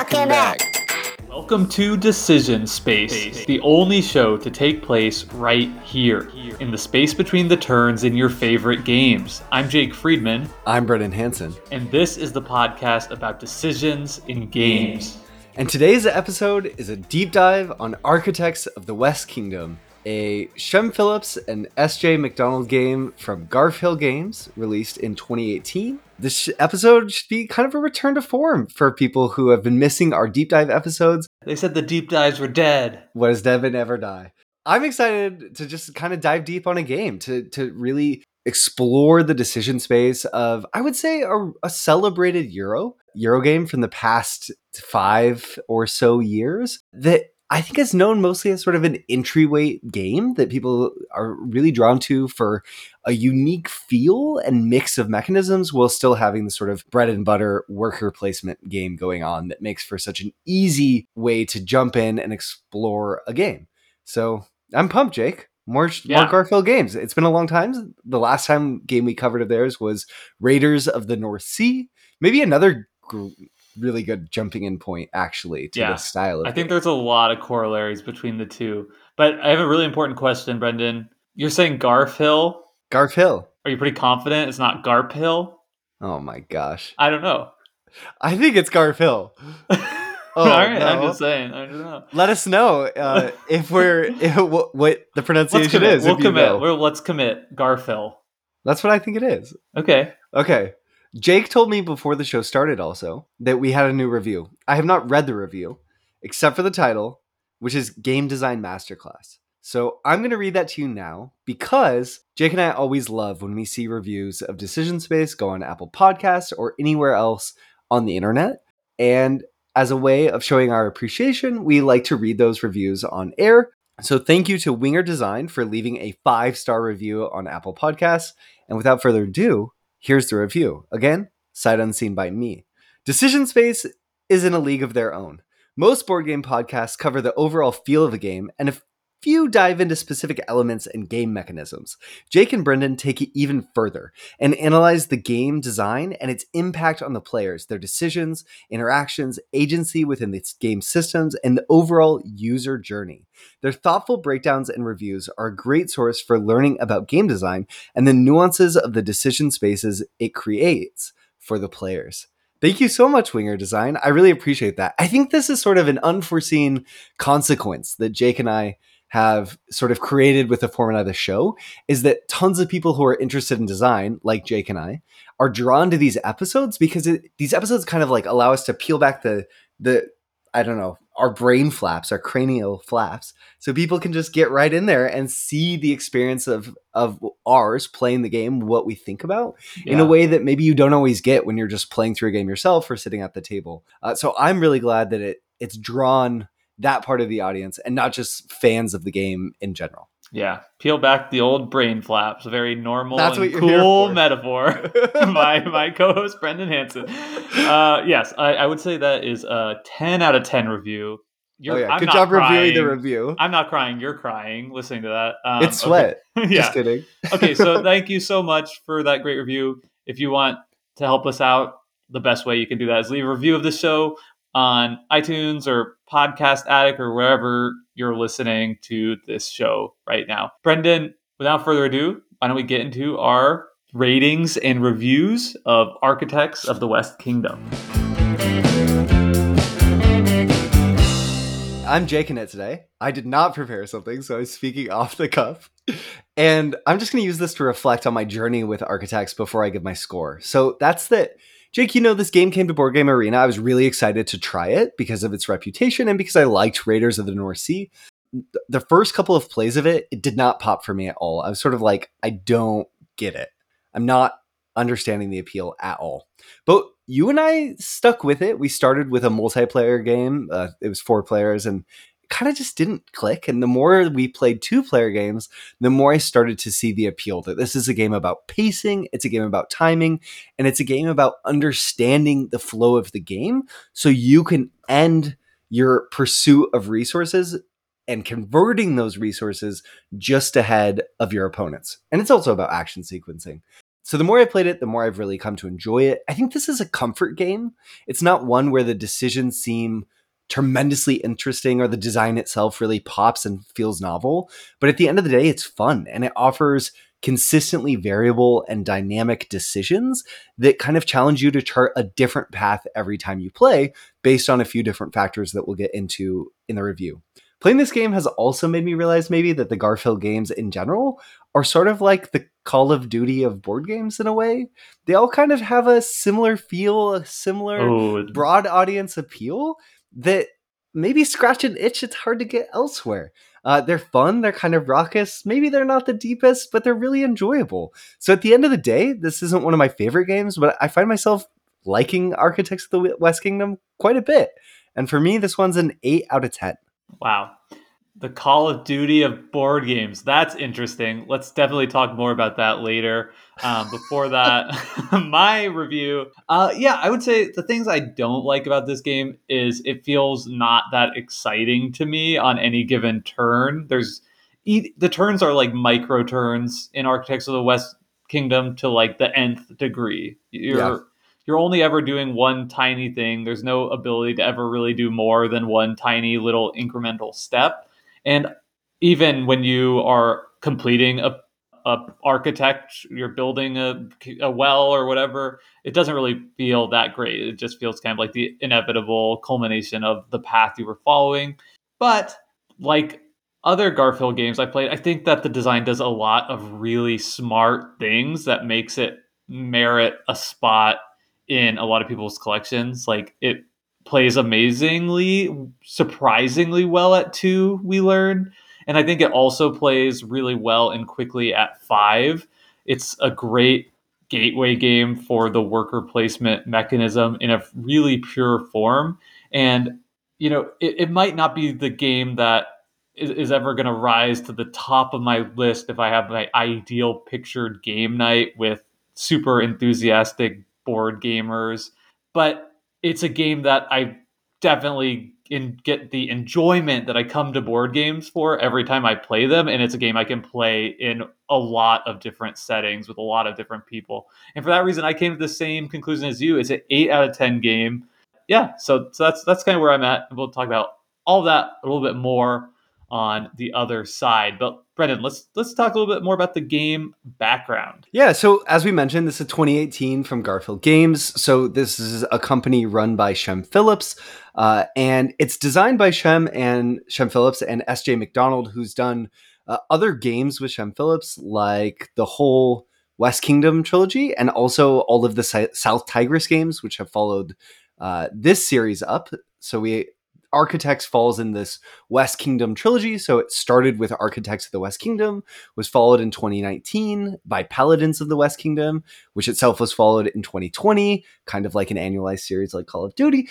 Welcome back. Welcome to Decision Space, the only show to take place right here, in the space between the turns in your favorite games. I'm Jake Friedman, I'm Brendan Hanson. and this is the podcast about decisions in games. And today's episode is a deep dive on Architects of the West Kingdom, a Shem Phillips and SJ Macdonald game from Garphill Games, released in 2018. This sh- episode should be kind of a return to form for people who have been missing our deep dive episodes. They said the deep dives were dead. What does Devin ever die? I'm excited to just kind of dive deep on a game, to, to really explore the decision space of, I would say, a, a celebrated Euro, Euro game from the past five or so years that I think it's known mostly as sort of an entryway game that people are really drawn to for a unique feel and mix of mechanisms while still having the sort of bread and butter worker placement game going on that makes for such an easy way to jump in and explore a game. So I'm pumped, Jake. More, Yeah. more Garphill games. It's been a long time. The last time game we covered of theirs was Raiders of the North Sea. Maybe another really good jumping in point, actually, to Yeah. the style of I think game. there's a lot of corollaries between the two. But I have a really important question, Brendan. You're saying Garfill? Garf Hill. Are you pretty confident it's not Garp Hill? Oh my gosh. I don't know. I think it's Garf Hill. All right, I'm just saying. I don't know. Let us know uh, if we're if, what, what the pronunciation is. We'll commit. know. We're, let's commit. Garfill. That's what I think it is. Okay. Okay. Jake told me before the show started also that we had a new review. I have not read the review, except for the title, which is Game Design Masterclass. So I'm going to read that to you now because Jake and I always love when we see reviews of Decision Space go on Apple Podcasts or anywhere else on the internet. And as a way of showing our appreciation, we like to read those reviews on air. So thank you to Winger Design for leaving a five star review on Apple Podcasts. And without further ado, here's the review. Again, sight unseen by me. Decision Space is in a league of their own. Most board game podcasts cover the overall feel of a game, and a few dive into specific elements and game mechanisms. Jake and Brendan take it even further and analyze the game design and its impact on the players, their decisions, interactions, agency within the game systems, and the overall user journey. Their thoughtful breakdowns and reviews are a great source for learning about game design and the nuances of the decision spaces it creates for the players. Thank you so much, Winger Design. I really appreciate that. I think this is sort of an unforeseen consequence that Jake and I have sort of created with the format of the show is that tons of people who are interested in design, like Jake and I, are drawn to these episodes because it, these episodes kind of like allow us to peel back the the I don't know our brain flaps, our cranial flaps, so people can just get right in there and see the experience of of ours playing the game, what we think about in a way that maybe you don't always get when you're just playing through a game yourself or sitting at the table. Uh, so I'm really glad that it it's drawn that part of the audience and not just fans of the game in general. Yeah. Peel back the old brain flaps. A very normal That's what cool metaphor by my co-host Brendan Hanson. Uh, yes, I, I would say that is a 10 out of 10 review. You're, oh yeah, I'm good job reviewing the review. I'm not crying. You're crying listening to that. Um, it's sweat. Okay. yeah. Just kidding. okay, so thank you so much for that great review. If you want to help us out, the best way you can do that is leave a review of the show on iTunes or Podcast Addict or wherever you're listening to this show right now. Brendan, without further ado, why don't we get into our ratings and reviews of Architects of the West Kingdom? I'm Jake it today. I did not prepare something, so I'm speaking off the cuff. And I'm just going to use this to reflect on my journey with Architects before I give my score. So that's that. Jake, you know, this game came to Board Game Arena. I was really excited to try it because of its reputation and because I liked Raiders of the North Sea. The first couple of plays of it, it did not pop for me at all. I was sort of like, I don't get it. I'm not understanding the appeal at all. But you and I stuck with it. We started with a multiplayer game. Uh, it was four players, and kind of just didn't click. And the more we played two player games, the more I started to see the appeal that this is a game about pacing, it's a game about timing, and it's a game about understanding the flow of the game so you can end your pursuit of resources and converting those resources just ahead of your opponents. And it's also about action sequencing. So the more I played it, the more I've really come to enjoy it. I think this is a comfort game. It's not one where the decisions seem tremendously interesting or the design itself really pops and feels novel. But at the end of the day, it's fun and it offers consistently variable and dynamic decisions that kind of challenge you to chart a different path every time you play based on a few different factors that we'll get into in the review. Playing this game has also made me realize maybe that the Garphill games in general are sort of like the Call of Duty of board games in a way. They all kind of have a similar feel, a similar Oh, broad audience appeal that maybe scratch an itch it's hard to get elsewhere. Uh, they're fun, they're kind of raucous. Maybe they're not the deepest, but they're really enjoyable. So at the end of the day, this isn't one of my favorite games, but I find myself liking Architects of the West Kingdom quite a bit. And for me, this one's an 8 out of 10. Wow. The Call of Duty of board games. That's interesting. Let's definitely talk more about that later. Um, before that, my review. Uh, yeah, I would say the things I don't like about this game is it feels not that exciting to me on any given turn. There's the turns are like micro turns in Architects of the West Kingdom to like the nth degree. You're Yeah. you're only ever doing one tiny thing. There's no ability to ever really do more than one tiny little incremental step. And even when you are completing a, a architect, you're building a, a well or whatever, it doesn't really feel that great. It just feels kind of like the inevitable culmination of the path you were following. But like other Garphill games I played, I think that the design does a lot of really smart things that makes it merit a spot in a lot of people's collections. Like it plays amazingly, surprisingly well at two, we learned. And I think it also plays really well and quickly at five. It's a great gateway game for the worker placement mechanism in a really pure form. And, you know, it, it might not be the game that is, is ever going to rise to the top of my list if I have my ideal pictured game night with super enthusiastic board gamers. But it's a game that I definitely in, get the enjoyment that I come to board games for every time I play them. And it's a game I can play in a lot of different settings with a lot of different people. And for that reason, I came to the same conclusion as you. It's an eight out of 10 game. Yeah. So, so that's, that's kind of where I'm at. We'll talk about all that a little bit more on the other side. But Brendan, let's let's talk a little bit more about the game background. Yeah, so as we mentioned, this is 2018 from Garphill Games. So this is a company run by Shem Phillips, uh, and it's designed by Shem and Shem Phillips and S.J. Macdonald, who's done uh, other games with Shem Phillips, like the whole West Kingdom trilogy, and also all of the Si- South Tigris games, which have followed uh, this series up. So we Architects falls in this West Kingdom trilogy. So it started with Architects of the West Kingdom, was followed in 2019 by Paladins of the West Kingdom, which itself was followed in 2020, kind of like an annualized series like Call of Duty.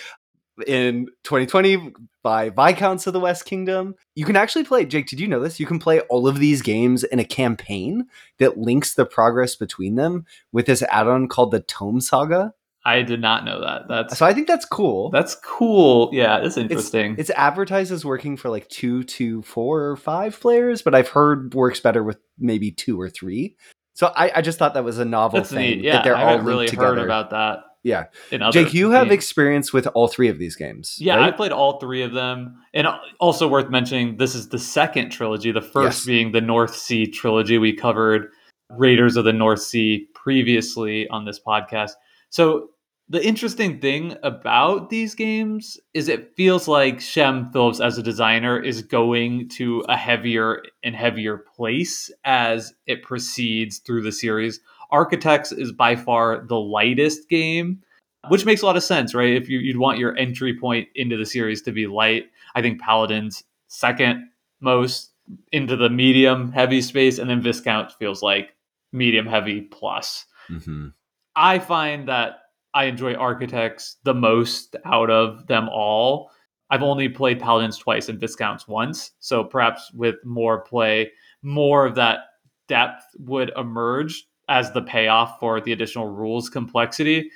In 2020 by Viscounts of the West Kingdom. You can actually play, Jake, did you know this? You can play all of these games in a campaign that links the progress between them with this add on called the Tomesaga. I did not know that. That's So I think that's cool. that's cool. Yeah, that's interesting. It's advertised as working for like two to four or five players, but I've heard works better with maybe two or three. So I, I just thought that was a novel that's thing neat. Yeah, that they're I all haven't really together. heard about that. Yeah. Jake, you have games. experience with all three of these games. Yeah, I played all three of them. And also worth mentioning, this is the second trilogy, the first Yes. being the North Sea trilogy. We covered Raiders of the North Sea previously on this podcast. So the interesting thing about these games is it feels like Shem Phillips as a designer is going to a heavier and heavier place as it proceeds through the series. Architects is by far the lightest game which makes a lot of sense, right? If you, you'd want your entry point into the series to be light, I think Paladins second most into the medium heavy space, and then Viscount feels like medium heavy plus. Mhm. I find that I enjoy Architects the most out of them all. I've only played Paladins twice and Viscounts once, so perhaps with more play, more of that depth would emerge as the payoff for the additional rules complexity.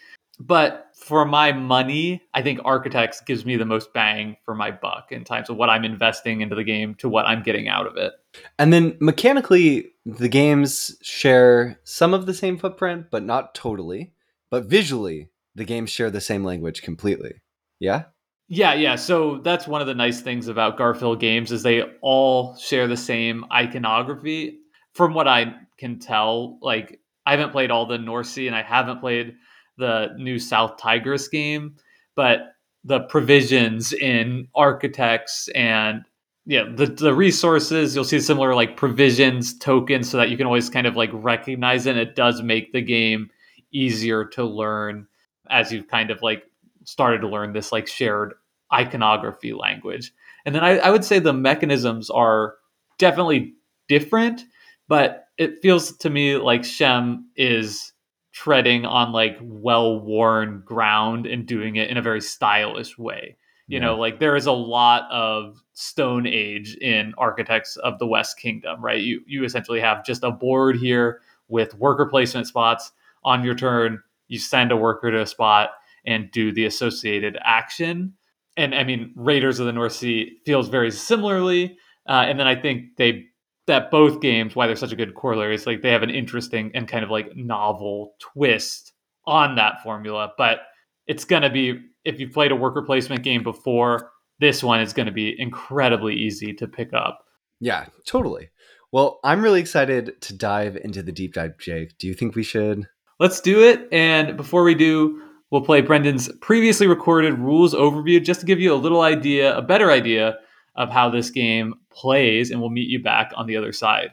But for my money, I think Architects gives me the most bang for my buck in terms of what I'm investing into the game to what I'm getting out of it. And then mechanically, the games share some of the same footprint, but not totally. But visually, the games share the same language completely. Yeah? Yeah, yeah. So that's one of the nice things about Garphill games is they all share the same iconography. From what I can tell, like I haven't played all the North Sea and I haven't played the new South Tigris game, but the provisions in architects and yeah, the the resources you'll see similar like provisions tokens so that you can always kind of like recognize it. And it does make the game easier to learn as you've kind of like started to learn this like shared iconography language. And then I, I would say the mechanisms are definitely different, but it feels to me like Shem is treading on like well-worn ground and doing it in a very stylish way. You yeah. know, like there is a lot of stone age in architects of the West Kingdom, right? You you essentially have just a board here with worker placement spots on your turn. You send a worker to a spot and do the associated action. And I mean, Raiders of the North Sea feels very similarly. Uh, and then I think they that both games, why they're such a good corollary, is like they have an interesting and kind of like novel twist on that formula. But it's going to be, if you've played a worker placement game before, this one is going to be incredibly easy to pick up. Yeah, totally. Well, I'm really excited to dive into the deep dive, Jake. Do you think we should? Let's do it. And before we do, we'll play Brendan's previously recorded rules overview just to give you a little idea, a better idea of how this game plays, and we'll meet you back on the other side.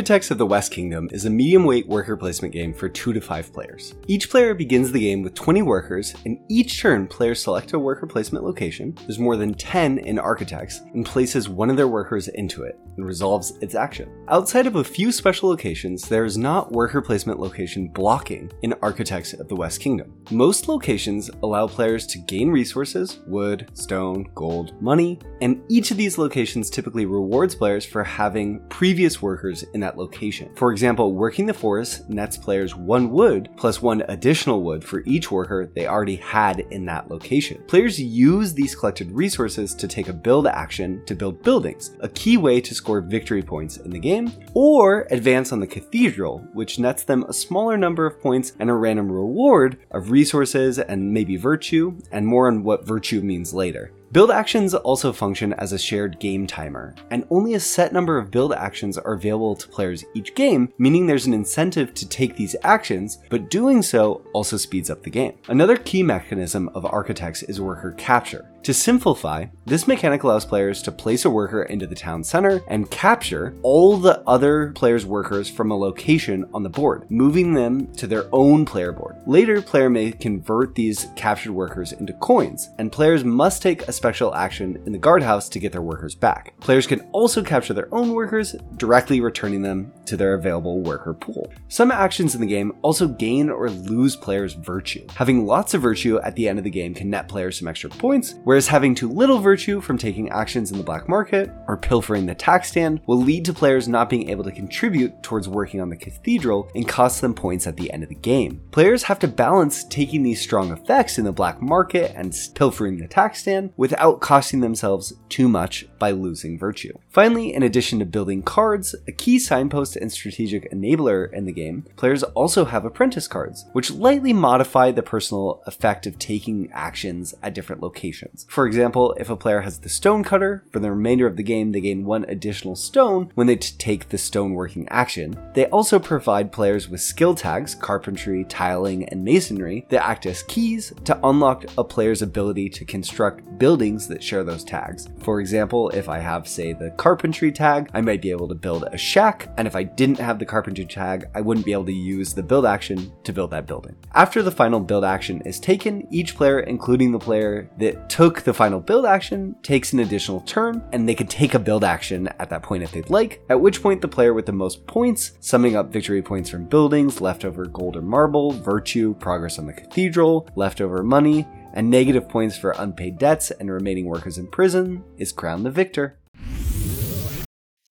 Architects of the West Kingdom is a medium weight worker placement game for 2 to 5 players. Each player begins the game with 20 workers, and each turn players select a worker placement location, there's more than 10 in Architects, and places one of their workers into it and resolves its action. Outside of a few special locations, there is not worker placement location blocking in Architects of the West Kingdom. Most locations allow players to gain resources, wood, stone, gold, money, and each of these locations typically rewards players for having previous workers in that location. For example, working the forest nets players one wood plus one additional wood for each worker they already had in that location. Players use these collected resources to take a build action to build buildings, a key way to score victory points in the game, or advance on the cathedral, which nets them a smaller number of points and a random reward of resources and maybe virtue, and more on what virtue means later. Build actions also function as a shared game timer, and only a set number of build actions are available to players each game, meaning there's an incentive to take these actions, but doing so also speeds up the game. Another key mechanism of Architects is worker capture. To simplify, this mechanic allows players to place a worker into the town center and capture all the other players' workers from a location on the board, moving them to their own player board. Later, player may convert these captured workers into coins, and players must take a special action in the guardhouse to get their workers back. Players can also capture their own workers, directly returning them to their available worker pool. Some actions in the game also gain or lose players' virtue. Having lots of virtue at the end of the game can net players some extra points, whereas having too little virtue from taking actions in the black market or pilfering the tax stand will lead to players not being able to contribute towards working on the cathedral and cost them points at the end of the game. Players have to balance taking these strong effects in the black market and pilfering the tax stand without costing themselves too much by losing virtue. Finally, in addition to building cards, a key signpost and strategic enabler in the game, players also have apprentice cards, which lightly modify the personal effect of taking actions at different locations. For example, if a player has the stone cutter, for the remainder of the game they gain one additional stone when they t- take the stone working action. They also provide players with skill tags, carpentry, tiling, and masonry that act as keys to unlock a player's ability to construct buildings that share those tags. For example, if I have, say, the carpentry tag, I might be able to build a shack, and if I didn't have the carpentry tag, I wouldn't be able to use the build action to build that building. After the final build action is taken, each player, including the player that took the final build action takes an additional turn, and they could take a build action at that point if they'd like, at which point the player with the most points, summing up victory points from buildings, leftover gold or marble, virtue, progress on the cathedral, leftover money, and negative points for unpaid debts and remaining workers in prison, is crowned the victor.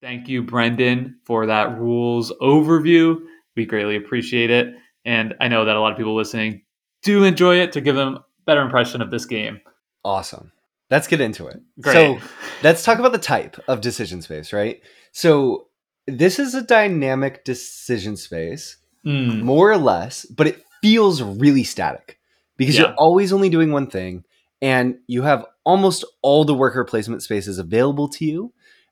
Thank you, Brendan, for that rules overview. We greatly appreciate it. And I know that a lot of people listening do enjoy it to give them a better impression of this game. Awesome. Let's get into it. Great. So let's talk about the type of decision space, right? So this is a dynamic decision space, Mm, more or less, but it feels really static because Yeah. you're always only doing one thing and you have almost all the worker placement spaces available to you.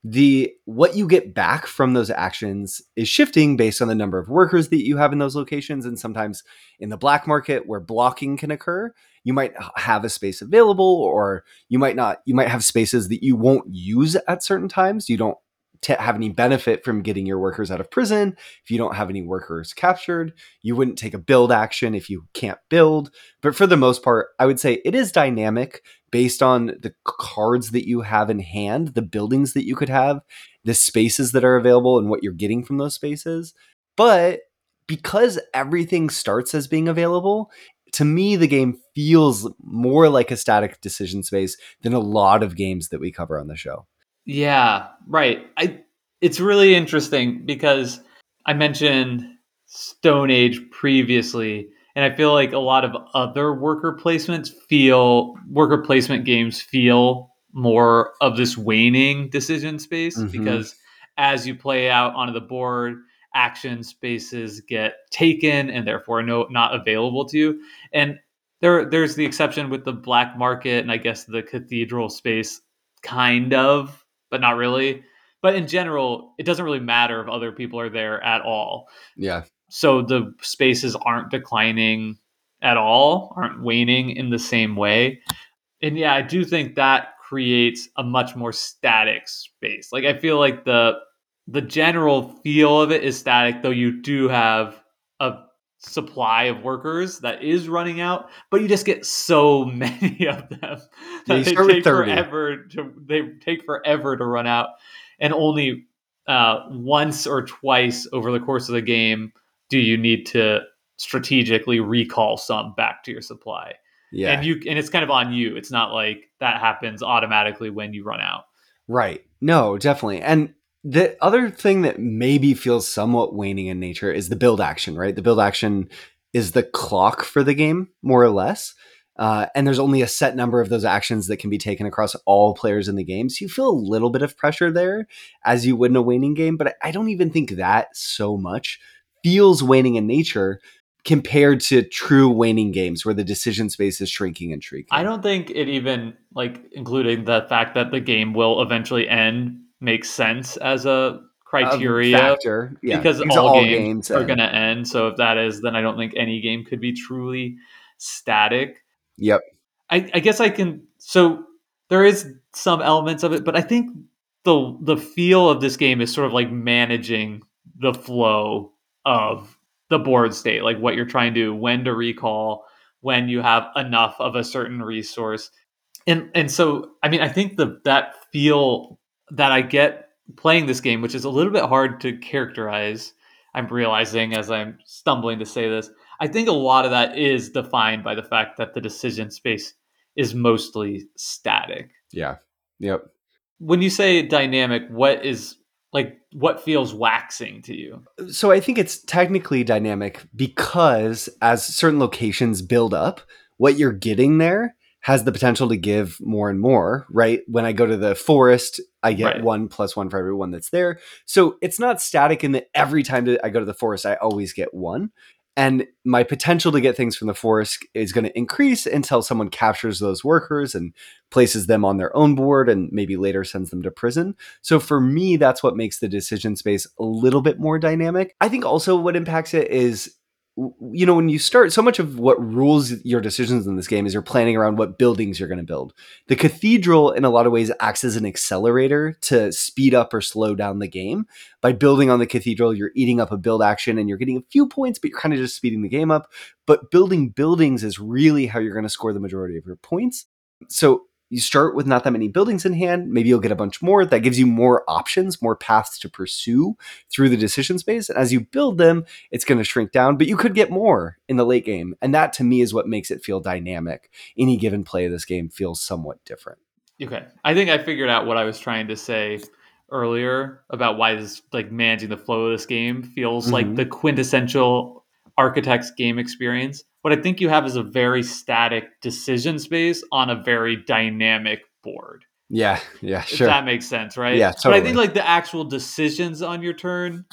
The what you get back from those actions is shifting based on the number of workers that you have in those locations. And sometimes in the black market where blocking can occur, you might have a space available or you might not you might have spaces that you won't use at certain times. You don't t- have any benefit from getting your workers out of prison. If you don't have any workers captured you wouldn't take a build action if you can't build. But for the most part i would say it is dynamic based on the cards that you have in hand the buildings that you could have the spaces that are available and what you're getting from those spaces but because everything starts as being available to me the game feels more like a static decision space than a lot of games that we cover on the show Yeah, right. I it's really interesting because I mentioned Stone Age previously, and I feel like a lot of other worker placements feel worker placement games feel more of this waning decision space Mhm. because as you play out onto the board, action spaces get taken and therefore no not available to you. And there there's the exception with the black market and I guess the cathedral space kind of but not really. But in general, it doesn't really matter if other people are there at all. yeah So the spaces aren't declining at all, aren't waning in the same way. And yeah, I do think that creates a much more static space. Like I feel like the the general feel of it is static, though you do have a supply of workers that is running out, but you just get so many of them that they take forever to they take forever to run out, and only uh, once or twice over the course of the game do you need to strategically recall some back to your supply. yeah And you and it's kind of on you. It's not like that happens automatically when you run out. Right. No, definitely. And the other thing that maybe feels somewhat waning in nature is the build action, right? The build action is the clock for the game, more or less. Uh, and there's only a set number of those actions that can be taken across all players in the game. So you feel a little bit of pressure there as you would in a waning game. But I I don't even think that so much feels waning in nature compared to true waning games where the decision space is shrinking and shrinking. I don't think it even like including the fact that the game will eventually end makes sense as a A criteria factor, yeah, because all, all games, are going to end. So if that is, then I don't think any game could be truly static. Yep. I, I guess I can. So there is some elements of it, but I think the the feel of this game is sort of like managing the flow of the board state, like what you're trying to do, when to recall, when you have enough of a certain resource, and and so I mean I think the that feel that I get playing this game, which is a little bit hard to characterize. I'm realizing as I'm stumbling to say this. I think a lot of that is defined by the fact that the decision space is mostly static. Yeah. Yep. When you say dynamic, what is like what feels waxing to you? So I think it's technically dynamic because as certain locations build up, what you're getting there has the potential to give more and more, right? When I go to the forest, I get Right. one plus one for everyone that's there. So it's not static in that every time that I go to the forest, I always get one. And my potential to get things from the forest is going to increase until someone captures those workers and places them on their own board and maybe later sends them to prison. So for me, that's what makes the decision space a little bit more dynamic. I think also what impacts it is you know when you start so much of what rules your decisions in this game is you're planning around what buildings you're going to build. The cathedral in a lot of ways acts as an accelerator to speed up or slow down the game. By building on the cathedral you're eating up a build action and you're getting a few points but you're kind of just speeding the game up. But building buildings is really how you're going to score the majority of your points. So you start with not that many buildings in hand maybe you'll get a bunch more that gives you more options more paths to pursue through the decision space and as you build them it's going to shrink down but you could get more in the late game and that to me is what makes it feel dynamic any given play of this game feels somewhat different Okay. I think I figured out what I was trying to say earlier about why this like managing the flow of this game feels like Mhm. the quintessential architect's game experience. What I think you have is a very static decision space on a very dynamic board. Yeah, yeah, If sure. that makes sense, right? Yeah, totally. But I think like the actual decisions on your turn,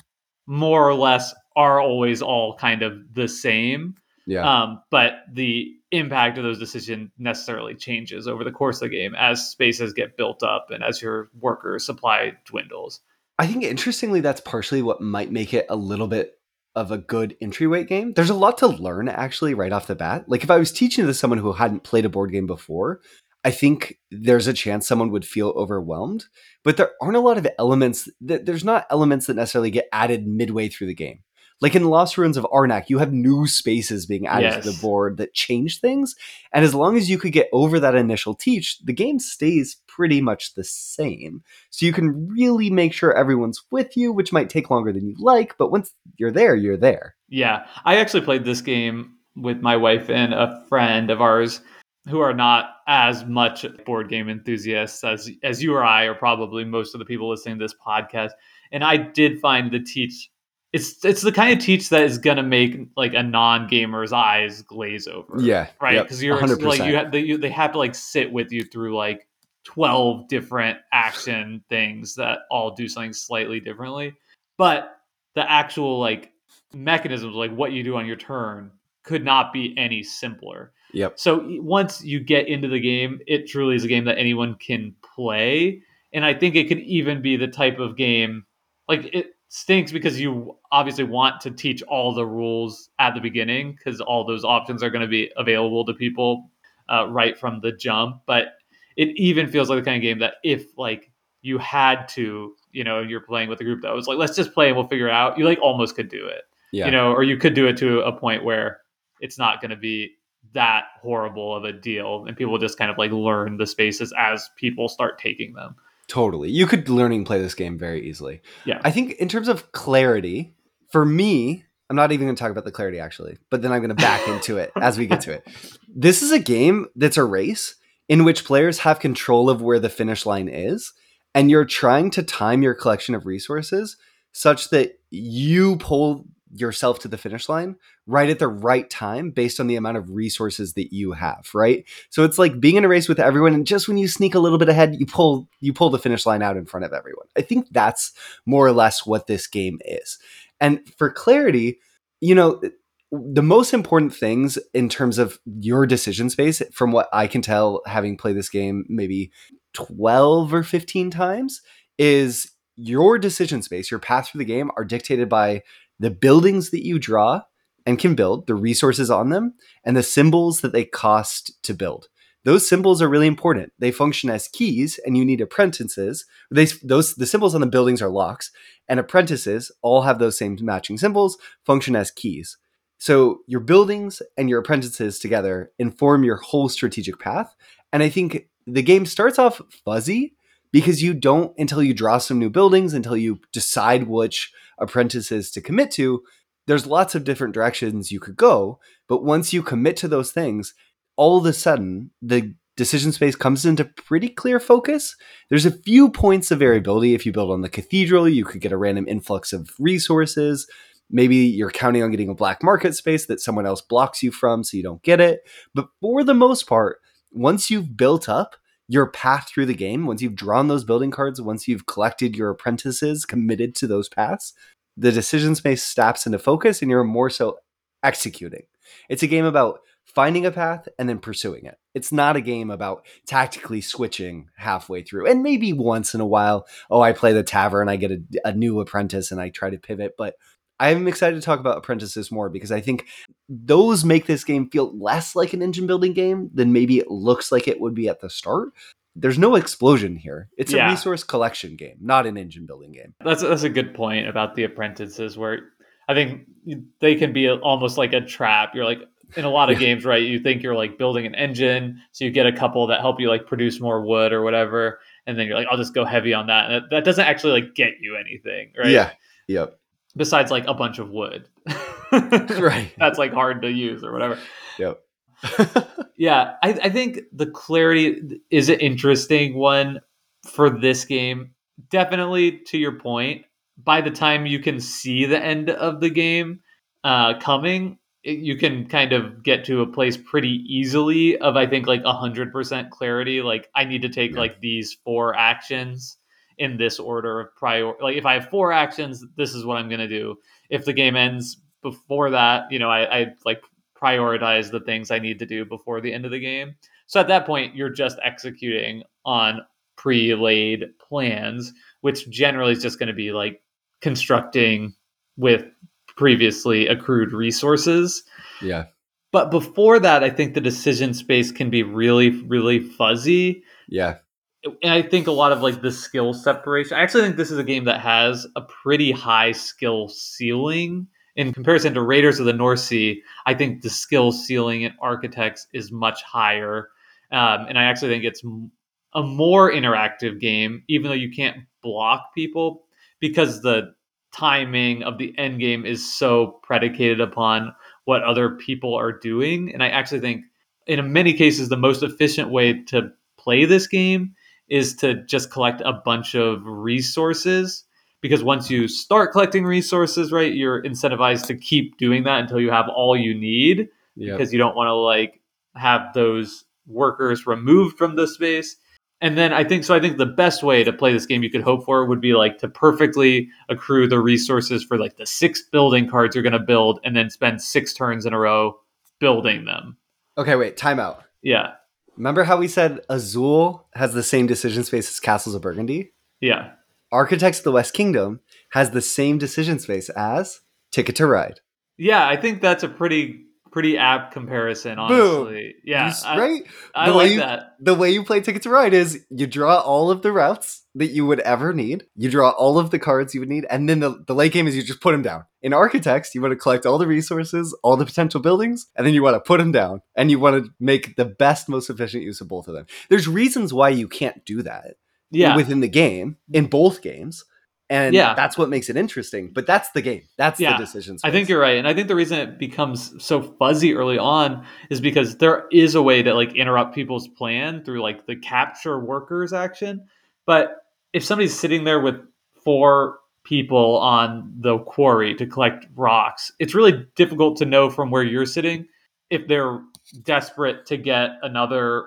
more or less, are always all kind of the same. yeah. Um, but the impact of those decisions necessarily changes over the course of the game as spaces get built up and as your worker supply dwindles. I think interestingly, that's partially what might make it a little bit of a good entry weight game. There's a lot to learn actually right off the bat. Like if I was teaching to someone who hadn't played a board game before, I think there's a chance someone would feel overwhelmed. But there aren't a lot of elements that there's not elements that necessarily get added midway through the game. Like in Lost Ruins of Arnak, you have new spaces being added to the board that change things. And as long as you could get over that initial teach, the game stays pretty much the same. So you can really make sure everyone's with you, which might take longer than you like, but once you're there, you're there. Yeah, I actually played this game with my wife and a friend of ours who are not as much board game enthusiasts as as you or I or probably most of the people listening to this podcast. And I did find the teach it's it's the kind of teach that is going to make like a non-gamer's eyes glaze over. Yeah. right? yep, Because you're 100%. like you have they, you, they have to like sit with you through like twelve different action things that all do something slightly differently. But the actual like mechanisms, like what you do on your turn, could not be any simpler. Yep. So once you get into the game, it truly is a game that anyone can play, and I think it could even be the type of game like it stinks because you obviously want to teach all the rules at the beginning because all those options are going to be available to people uh, right from the jump but it even feels like the kind of game that if like you had to you know you're playing with a group that was like let's just play and we'll figure it out you like almost could do it Yeah. you know or you could do it to a point where it's not going to be that horrible of a deal and people just kind of like learn the spaces as people start taking them Totally. You could learning play this game very easily. Yeah. I think in terms of clarity, for me, I'm not even going to talk about the clarity actually, but then I'm going to back into it as we get to it. This is a game that's a race in which players have control of where the finish line is, and you're trying to time your collection of resources such that you pull yourself to the finish line right at the right time based on the amount of resources that you have, right? So it's like being in a race with everyone and just when you sneak a little bit ahead, you pull you pull the finish line out in front of everyone. I think that's more or less what this game is. And for clarity, you know, the most important things in terms of your decision space from what I can tell having played this game maybe 12 or 15 times is your decision space, your path through the game are dictated by the buildings that you draw and can build, the resources on them, and the symbols that they cost to build. Those symbols are really important. They function as keys, and you need apprentices. They, those the symbols on the buildings are locks, and apprentices all have those same matching symbols, function as keys. So your buildings and your apprentices together inform your whole strategic path. And I think the game starts off fuzzy because you don't until you draw some new buildings, until you decide which apprentices to commit to. There's lots of different directions you could go, but once you commit to those things, all of a sudden the decision space comes into pretty clear focus. There's a few points of variability. If you build on the cathedral, you could get a random influx of resources. Maybe you're counting on getting a black market space that someone else blocks you from so you don't get it. But for the most part, once you've built up your path through the game, once you've drawn those building cards, once you've collected your apprentices committed to those paths, the decision space snaps into focus and you're more so executing. It's a game about finding a path and then pursuing it. It's not a game about tactically switching halfway through. And maybe once in a while, oh, I play the tavern, I get a, a new apprentice and I try to pivot. But I'm excited to talk about apprentices more because I think those make this game feel less like an engine building game than maybe it looks like it would be at the start. There's no explosion here. It's Yeah. a resource collection game, not an engine building game. That's that's a good point about the apprentices, where I think they can be almost like a trap. You're like in a lot of Yeah. games, right? You think you're like building an engine, so you get a couple that help you like produce more wood or whatever, and then you're like, I'll just go heavy on that, and that, that doesn't actually like get you anything, right? Yeah. Yep. Besides like a bunch of wood, Right. That's like hard to use or whatever. Yep. Yeah, I, I think the clarity is an interesting one for this game. definitely to your point, by the time you can see the end of the game uh, coming, it, you can kind of get to a place pretty easily of I think like hundred percent clarity. Like I need to take Yeah. like these four actions in this order of prior. Like if I have four actions, this is what I'm gonna do. If the game ends before that, you know, I, I like prioritize the things I need to do before the end of the game. So at that point, you're just executing on pre-laid plans, which generally is just going to be like constructing with previously accrued resources. Yeah. But before that, I think the decision space can be really, really fuzzy. Yeah. And I think a lot of like the skill separation. I actually think this is a game that has a pretty high skill ceiling in comparison to Raiders of the North Sea. I think the skill ceiling in Architects is much higher, um, and I actually think it's a more interactive game, even though you can't block people because the timing of the end game is so predicated upon what other people are doing. And I actually think, in many cases, the most efficient way to play this game is to just collect a bunch of resources because once you start collecting resources right you're incentivized to keep doing that until you have all you need Yeah. because you don't want to like have those workers removed from the space and then i think so i think the best way to play this game you could hope for would be like to perfectly accrue the resources for like the six building cards you're going to build and then spend six turns in a row building them Okay, wait, time out. yeah Remember how we said Azul has the same decision space as Castles of Burgundy? yeah Architects of the West Kingdom has the same decision space as Ticket to Ride. yeah i think that's a pretty pretty apt comparison Boom. honestly yeah You I- right? I, way like you- that The way you play Ticket to Ride is you draw all of the routes that you would ever need. You draw all of the cards you would need, and then the, the late game is you just put them down. In Architects, you want to collect all the resources, all the potential buildings, and then you want to put them down, and you want to make the best, most efficient use of both of them. There's reasons why you can't do that yeah within the game in mm. both games, and Yeah. that's what makes it interesting. But that's the game. That's Yeah. the decisions I think you're right, and I think the reason it becomes so fuzzy early on is because there is a way to like interrupt people's plan through like the capture workers action. But if somebody's sitting there with four people on the quarry to collect rocks, it's really difficult to know from where you're sitting if they're desperate to get another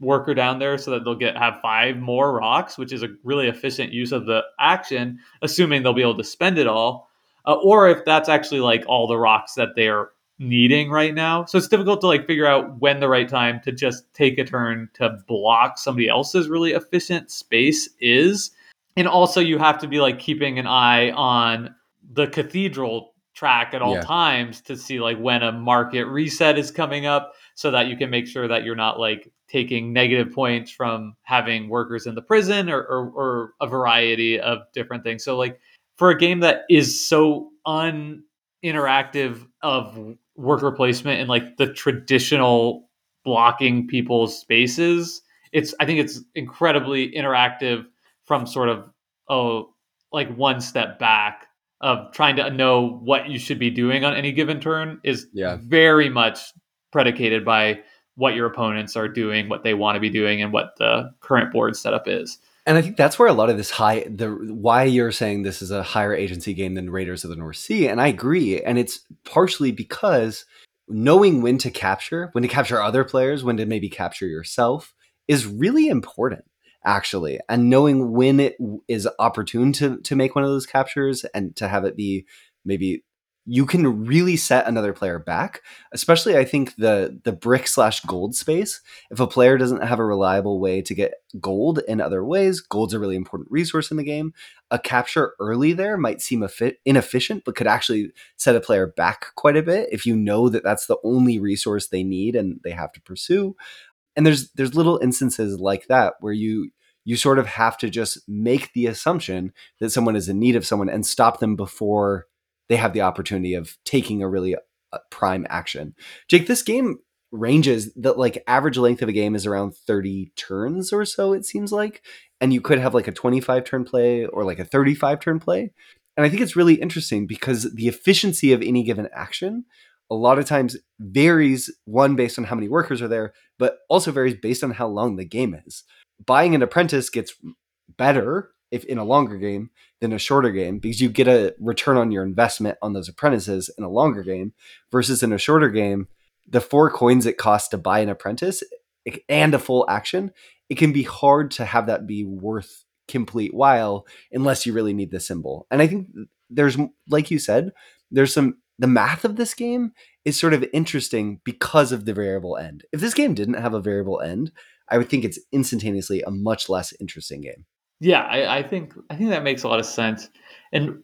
worker down there so that they'll get have five more rocks, which is a really efficient use of the action, assuming they'll be able to spend it all uh, or if that's actually like all the rocks that they're needing right now. So it's difficult to like figure out when the right time to just take a turn to block somebody else's really efficient space is. And also you have to be like keeping an eye on the cathedral track at all Yeah. times to see like when a market reset is coming up so that you can make sure that you're not like taking negative points from having workers in the prison or, or, or a variety of different things. So like for a game that is so uninteractive of worker placement and like the traditional blocking people's spaces, it's I think it's incredibly interactive from sort of oh like one step back of trying to know what you should be doing on any given turn is Yeah. very much predicated by what your opponents are doing, what they want to be doing, and what the current board setup is. And I think that's where a lot of this high the why you're saying this is a higher agency game than Raiders of the North Sea, and I agree. And it's partially because knowing when to capture, when to capture other players, when to maybe capture yourself is really important, actually. And knowing when it is opportune to to make one of those captures and to have it be maybe you can really set another player back. Especially, I think the the brick slash gold space. If a player doesn't have a reliable way to get gold in other ways. Gold's a really important resource in the game. A capture early there might seem effi- inefficient, but could actually set a player back quite a bit if you know that that's the only resource they need and they have to pursue. And there's there's little instances like that where you you sort of have to just make the assumption that someone is in need of someone and stop them before they have the opportunity of taking a really uh, prime action. Jake, this game ranges that like average length of a game is around 30 turns or so it seems like and you could have like a 25 turn play or like a 35 turn play and i think it's really interesting because the efficiency of any given action a lot of times varies one based on how many workers are there but also varies based on how long the game is buying an apprentice gets better if in a longer game than a shorter game because you get a return on your investment on those apprentices in a longer game versus in a shorter game the four coins it costs to buy an apprentice eh, and a full action it can be hard to have that be worth complete while unless you really need the symbol. And i think there's like you said there's some the math of this game is sort of interesting because of the variable end. If this game didn't have a variable end i would think it's instantaneously a much less interesting game yeah, I, I think I think that makes a lot of sense. And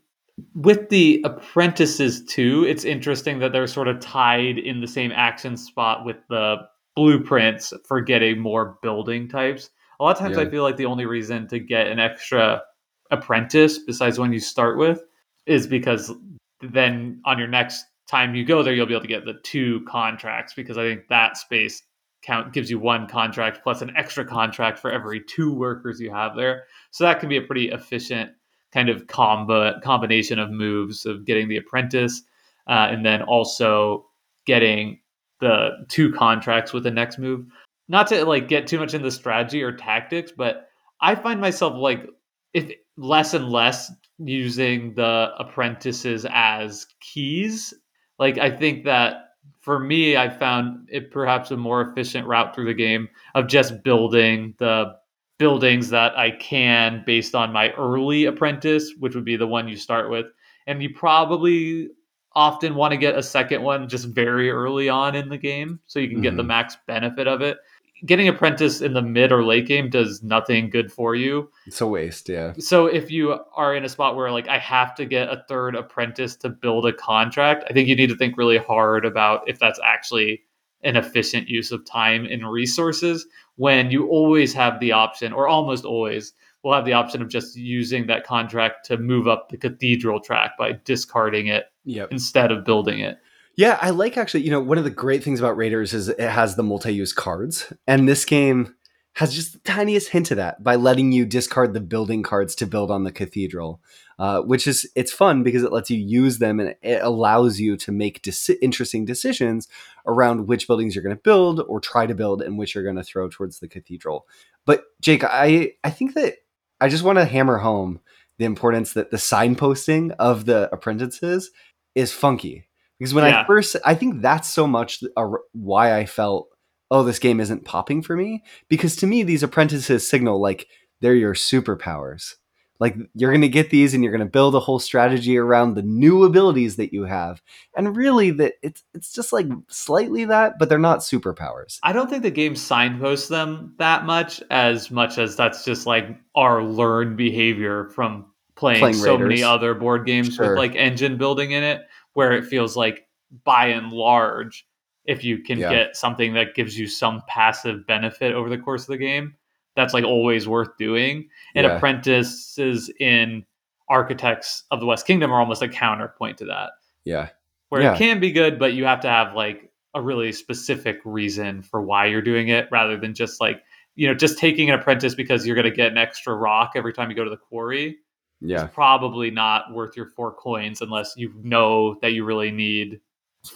with the apprentices too, it's interesting that they're sort of tied in the same action spot with the blueprints for getting more building types. A lot of times, Yeah. I feel like the only reason to get an extra apprentice, besides when you start with, is because then on your next time you go there, you'll be able to get the two contracts because I think that space count gives you one contract plus an extra contract for every two workers you have there. So that can be a pretty efficient kind of combo combination of moves of getting the apprentice uh, and then also getting the two contracts with the next move. Not to like get too much into strategy or tactics, but I find myself like if less and less using the apprentices as keys. Like I think that for me, I found it perhaps a more efficient route through the game of just building the buildings that I can based on my early apprentice, which would be the one you start with. And you probably often want to get a second one just very early on in the game so you can get the Mhm. max benefit of it. Getting apprentice in the mid or late game does nothing good for you. it's a waste yeah So if you are in a spot where like I have to get a third apprentice to build a contract, I think you need to think really hard about if that's actually an efficient use of time and resources when you always have the option or almost always will have the option of just using that contract to move up the cathedral track by discarding it yep instead of building it. Yeah, I like actually, you know, one of the great things about Raiders is it has the multi-use cards. And this game has just the tiniest hint of that by letting you discard the building cards to build on the cathedral. Uh, which is it's fun because it lets you use them and it allows you to make deci- interesting decisions around which buildings you're going to build or try to build and which you're going to throw towards the cathedral. But Jake, I I think that I just want to hammer home the importance that the signposting of the apprentices is funky because when I first, I think that's so much a, why I felt, oh, this game isn't popping for me. Because to me, these apprentices signal like they're your superpowers. Like you're going to get these, and you're going to build a whole strategy around the new abilities that you have. And really, that it's it's just like slightly that, but they're not superpowers. I don't think the game signposts them that much as much as that's just like our learned behavior from playing, Playing so many other board games Sure. with like engine building in it, where it feels like by and large, if you can Yeah. get something that gives you some passive benefit over the course of the game, that's like always worth doing. And Yeah. apprentices in Architects of the West Kingdom are almost a counterpoint to that Yeah, where Yeah. it can be good, but you have to have like a really specific reason for why you're doing it rather than just like, you know, just taking an apprentice because you're going to get an extra rock every time you go to the quarry. Yeah, It's probably not worth your four coins unless you know that you really need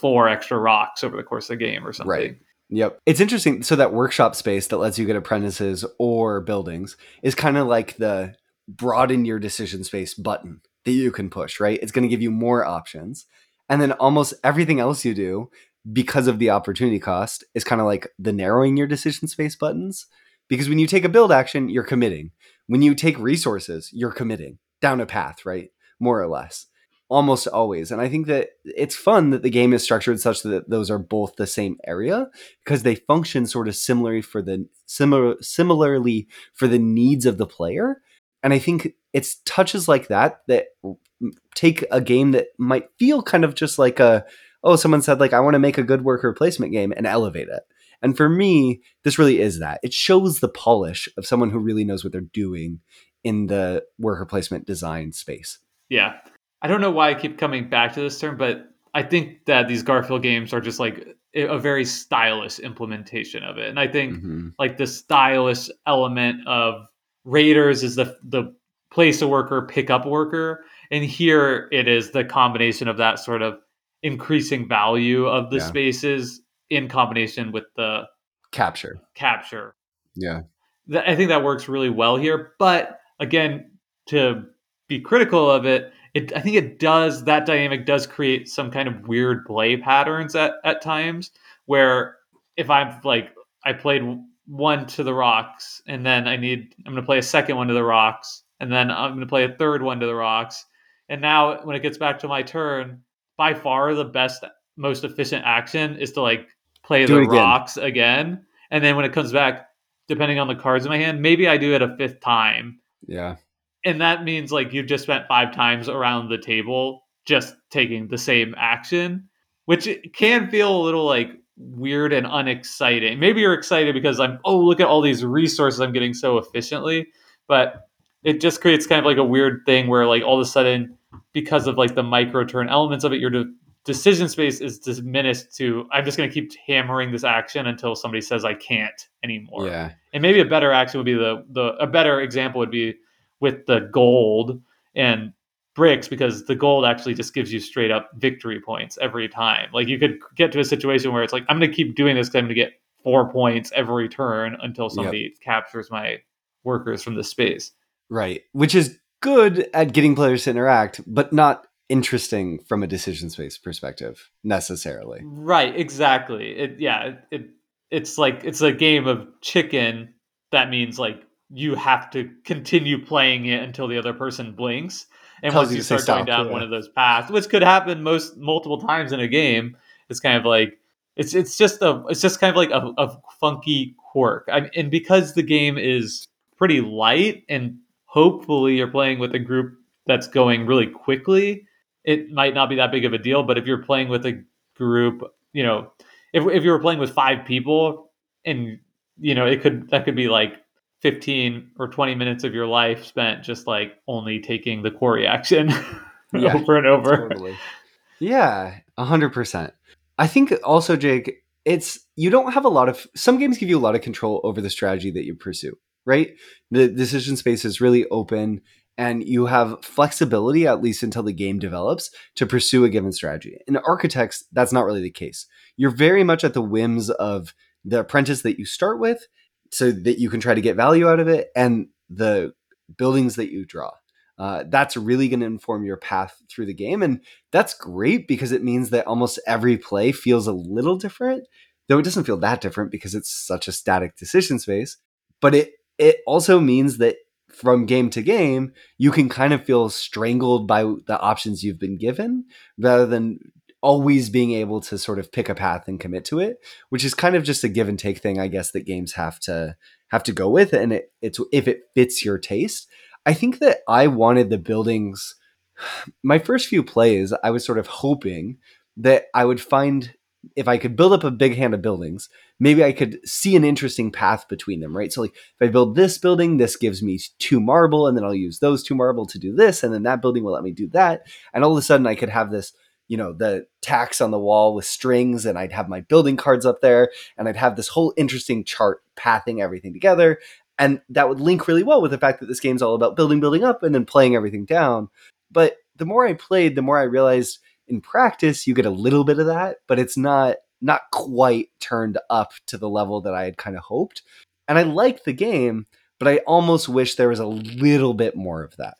four extra rocks over the course of the game or something. Right. Yep. It's interesting. So that workshop space that lets you get apprentices or buildings is kind of like the broaden your decision space button that you can push, right? It's going to give you more options. And then almost everything else you do because of the opportunity cost is kind of like the narrowing your decision space buttons. Because when you take a build action, you're committing. When you take resources, you're committing down a path, right? More or less. Almost always. And I think that it's fun that the game is structured such that those are both the same area because they function sort of similarly for the similar similarly for the needs of the player. And I think it's touches like that that take a game that might feel kind of just like a oh someone said like I want to make a good worker placement game and elevate it. And for me, this really is that. It shows the polish of someone who really knows what they're doing in the worker placement design space. Yeah. I don't know why I keep coming back to this term, but I think that these Garphill games are just like a very stylish implementation of it. And I think Mhm. like the stylish element of Raiders is the the place a worker, pick up a worker, and here it is the combination of that sort of increasing value of the Yeah. spaces in combination with the Capture. capture. Yeah. I think that works really well here, but again, to be critical of it, it I think it does that dynamic does create some kind of weird play patterns at, at times where if I'm like I played one to the rocks and then I need I'm gonna play a second one to the rocks and then I'm gonna play a third one to the rocks. And now when it gets back to my turn, by far the best most efficient action is to like play Do the again. rocks again. And then when it comes back, depending on the cards in my hand, maybe I do it a fifth time Yeah. and that means like you've just spent five times around the table just taking the same action which can feel a little like weird and unexciting maybe you're excited because i'm oh look at all these resources i'm getting so efficiently but it just creates kind of like a weird thing where like all of a sudden because of like the micro turn elements of it your de- decision space is diminished to i'm just going to keep hammering this action until somebody says i can't anymore Yeah. and maybe a better action would be the the a better example would be with the gold and bricks because the gold actually just gives you straight up victory points every time. Like you could get to a situation where it's like I'm going to keep doing this because I'm going to get four points every turn until somebody captures my workers from the space. Right. Which is good at getting players to interact, but not interesting from a decision space perspective necessarily. Right, exactly. It yeah, it, it it's like it's a game of chicken that means like you have to continue playing it until the other person blinks. And Tells once you you start going down yeah. one of those paths, which could happen most multiple times in a game, it's kind of like it's it's just a it's just kind of like a, a funky quirk. I, and because the game is pretty light and hopefully you're playing with a group that's going really quickly, it might not be that big of a deal. But if you're playing with a group, you know, if if you were playing with five people and you know, it could that could be like 15 or 20 minutes of your life spent just like only taking the quarry action Yeah, over and over. Totally. Yeah, a hundred percent. I think also, Jake, it's you don't have a lot of some games give you a lot of control over the strategy that you pursue, right? The decision space is really open and you have flexibility at least until the game develops to pursue a given strategy. In architects, that's not really the case. You're very much at the whims of the apprentice that you start with so that you can try to get value out of it and the buildings that you draw. Uh, that's really going to inform your path through the game. And that's great because it means that almost every play feels a little different, though it doesn't feel that different because it's such a static decision space. But it, it also means that from game to game, you can kind of feel strangled by the options you've been given rather than always being able to sort of pick a path and commit to it, which is kind of just a give and take thing, I guess, that games have to have to go with. And it, it's if it fits your taste. I think that I wanted the buildings. My first few plays, I was sort of hoping that I would find if I could build up a big hand of buildings, maybe I could see an interesting path between them, right? So, like, if I build this building, this gives me two marble, and then I'll use those two marble to do this, and then that building will let me do that. And all of a sudden, I could have this, you know, the tacks on the wall with strings, and I'd have my building cards up there, and I'd have this whole interesting chart pathing everything together. And that would link really well with the fact that this game's all about building, building up, and then playing everything down. But the more I played, the more I realized in practice you get a little bit of that, but it's not not quite turned up to the level that I had kind of hoped. And I like the game, but I almost wish there was a little bit more of that.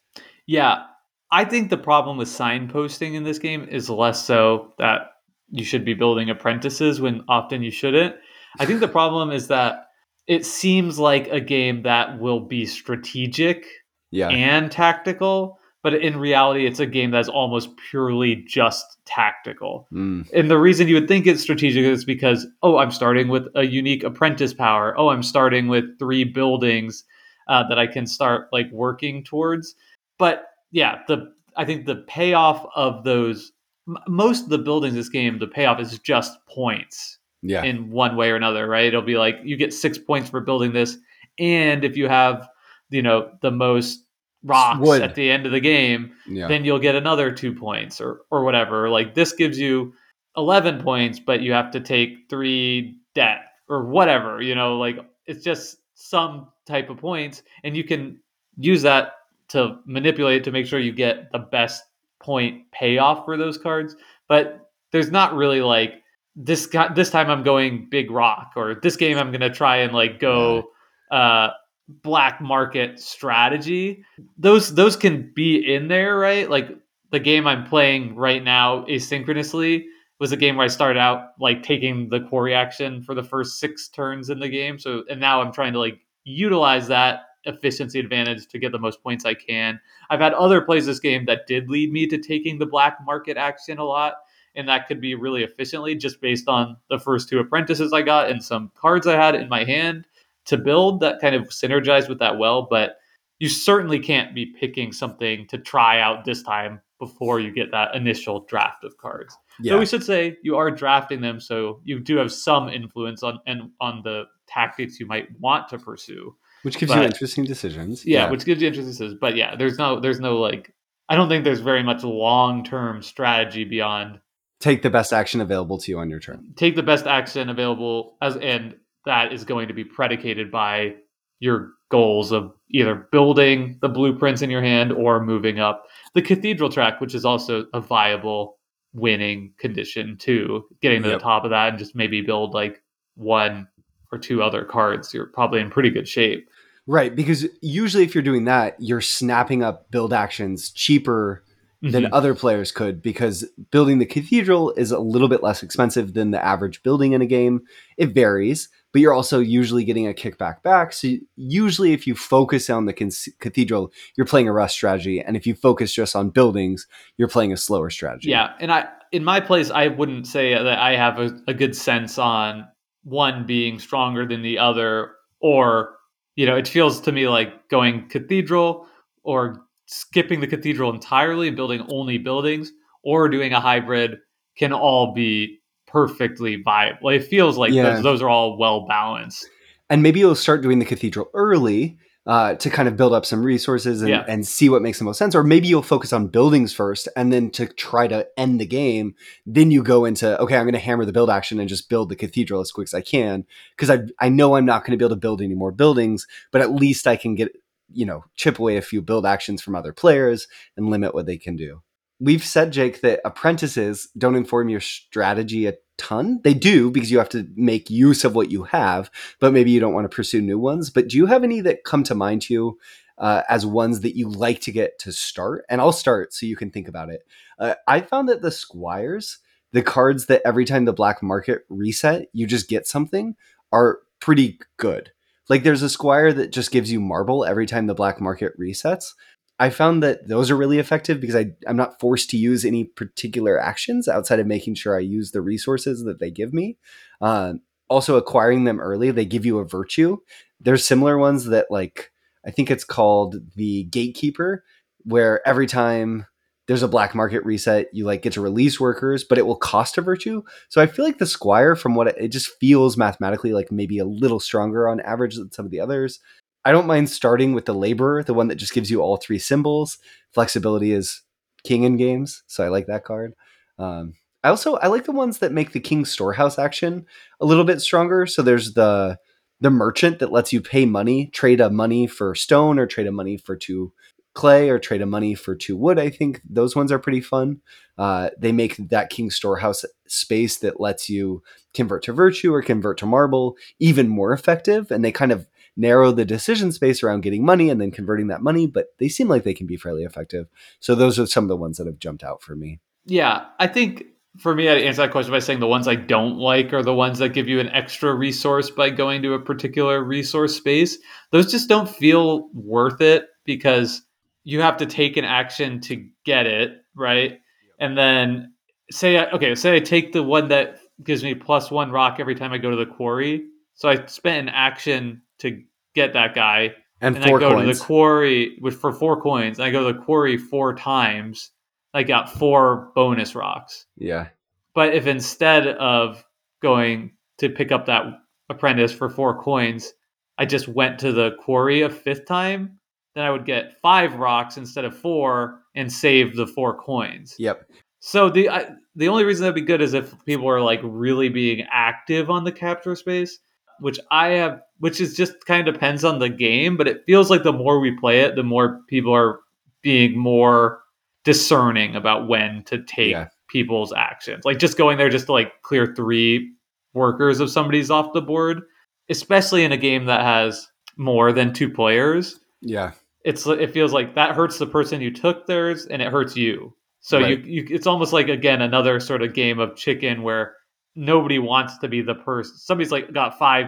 Yeah. I think the problem with signposting in this game is less so that you should be building apprentices when often you shouldn't. I think the problem is that it seems like a game that will be strategic Yeah. and tactical, but in reality, it's a game that's almost purely just tactical. Mm, And the reason you would think it's strategic is because, oh, I'm starting with a unique apprentice power. Oh, I'm starting with three buildings uh, that I can start like working towards. But yeah, the I think the payoff of those m- most of the buildings this game, the payoff is just points yeah. in one way or another, right? It'll be like you get six points for building this, and if you have, you know, the most rocks Wood. at the end of the game, yeah. then you'll get another two points or or whatever. Like this gives you eleven points, but you have to take three debt or whatever. You know, like it's just some type of points, and you can use that to manipulate to make sure you get the best point payoff for those cards. But there's not really like this this time I'm going big rock or this game I'm gonna try and like go uh black market strategy. Those those can be in there, right? Like the game I'm playing right now asynchronously was a game where I started out like taking the quarry action for the first six turns in the game. So and now I'm trying to like utilize that efficiency advantage to get the most points I can. I've had other plays this game that did lead me to taking the black market action a lot. And that could be really efficiently just based on the first two apprentices I got and some cards I had in my hand to build that kind of synergize with that well. But you certainly can't be picking something to try out this time before you get that initial draft of cards. Yeah. So we should say you are drafting them, so you do have some influence on and on the tactics you might want to pursue. Which gives But- you interesting decisions. Yeah, which gives you interesting. Decisions. But yeah, there's no there's no like I don't think there's very much long term strategy beyond Take the best action available to you on your turn. take the best action available as and that is going to be predicated by your goals of either building the blueprints in your hand or moving up the cathedral track which is also a viable winning condition too getting to Yep. the top of that and just maybe build like one or two other cards you're probably in pretty good shape Right, because usually if you're doing that, you're snapping up build actions cheaper than Mhm. other players could because building the cathedral is a little bit less expensive than the average building in a game. It varies, but you're also usually getting a kickback back. So usually if you focus on the cathedral, you're playing a rush strategy, and if you focus just on buildings, you're playing a slower strategy. Yeah, and I in my place, I wouldn't say that I have a, a good sense on one being stronger than the other, or you know, it feels to me like going cathedral or skipping the cathedral entirely and building only buildings, or doing a hybrid can all be perfectly viable. It feels like Yeah. those, those are all well balanced. and maybe you'll start doing the cathedral early uh, to kind of build up some resources and, Yeah. and see what makes the most sense or maybe you'll focus on buildings first and then to try to end the game then you go into okay i'm going to hammer the build action and just build the cathedral as quick as i can because I, I know i'm not going to be able to build any more buildings but at least i can get you know chip away a few build actions from other players and limit what they can do we've said jake that apprentices don't inform your strategy a ton they do because you have to make use of what you have but maybe you don't want to pursue new ones. But do you have any that come to mind to you uh, as ones that you like to get to start? And I'll start so you can think about it. Uh, I found that the squires, the cards that every time the black market reset, you just get something, are pretty good. Like there's a squire that just gives you marble every time the black market resets. I found that those are really effective because I, I'm not forced to use any particular actions outside of making sure I use the resources that they give me. Uh, also acquiring them early they give you a virtue. There's similar ones that like i think it's called the gatekeeper where every time there's a black market reset you like get to release workers but it will cost a virtue. So i feel like the squire from what it, it just feels mathematically like maybe a little stronger on average than some of the others i don't mind starting with the laborer the one that just gives you all three symbols flexibility is king in games so i like that card um, I also I like the ones that make the king's storehouse action a little bit stronger. So there's the the merchant that lets you pay money, trade a money for stone, or trade a money for two clay, or trade a money for two wood. I think those ones are pretty fun. Uh, they make that king's storehouse space that lets you convert to virtue or convert to marble even more effective, and they kind of narrow the decision space around getting money and then converting that money. But they seem like they can be fairly effective. So those are some of the ones that have jumped out for me. Yeah, I think for me, I'd answer that question by saying the ones I don't like are the ones that give you an extra resource by going to a particular resource space. Those just don't feel worth it because you have to take an action to get it, right? And then say, okay, say I take the one that gives me plus one rock every time I go to the quarry. So I spent an action to get that guy, And, and four I go coins. to the quarry with for four coins. And I go to the quarry four times. I got four bonus rocks. yeah. But if instead of going to pick up that apprentice for four coins, I just went to the quarry a fifth time, then I would get five rocks instead of four and save the four coins. Yep. So the I, the only reason that'd be good is if people are like really being active on the capture space, which I have, which is just kind of depends on the game. But it feels like the more we play it, the more people are being more discerning about when to take Yeah. people's actions. Like just going there just to like clear three workers of somebody's off the board, especially in a game that has more than two players, Yeah. it's it feels like that hurts the person who took theirs and it hurts you. So Right. you, you it's almost like again another sort of game of chicken where nobody wants to be the person. Somebody's like got five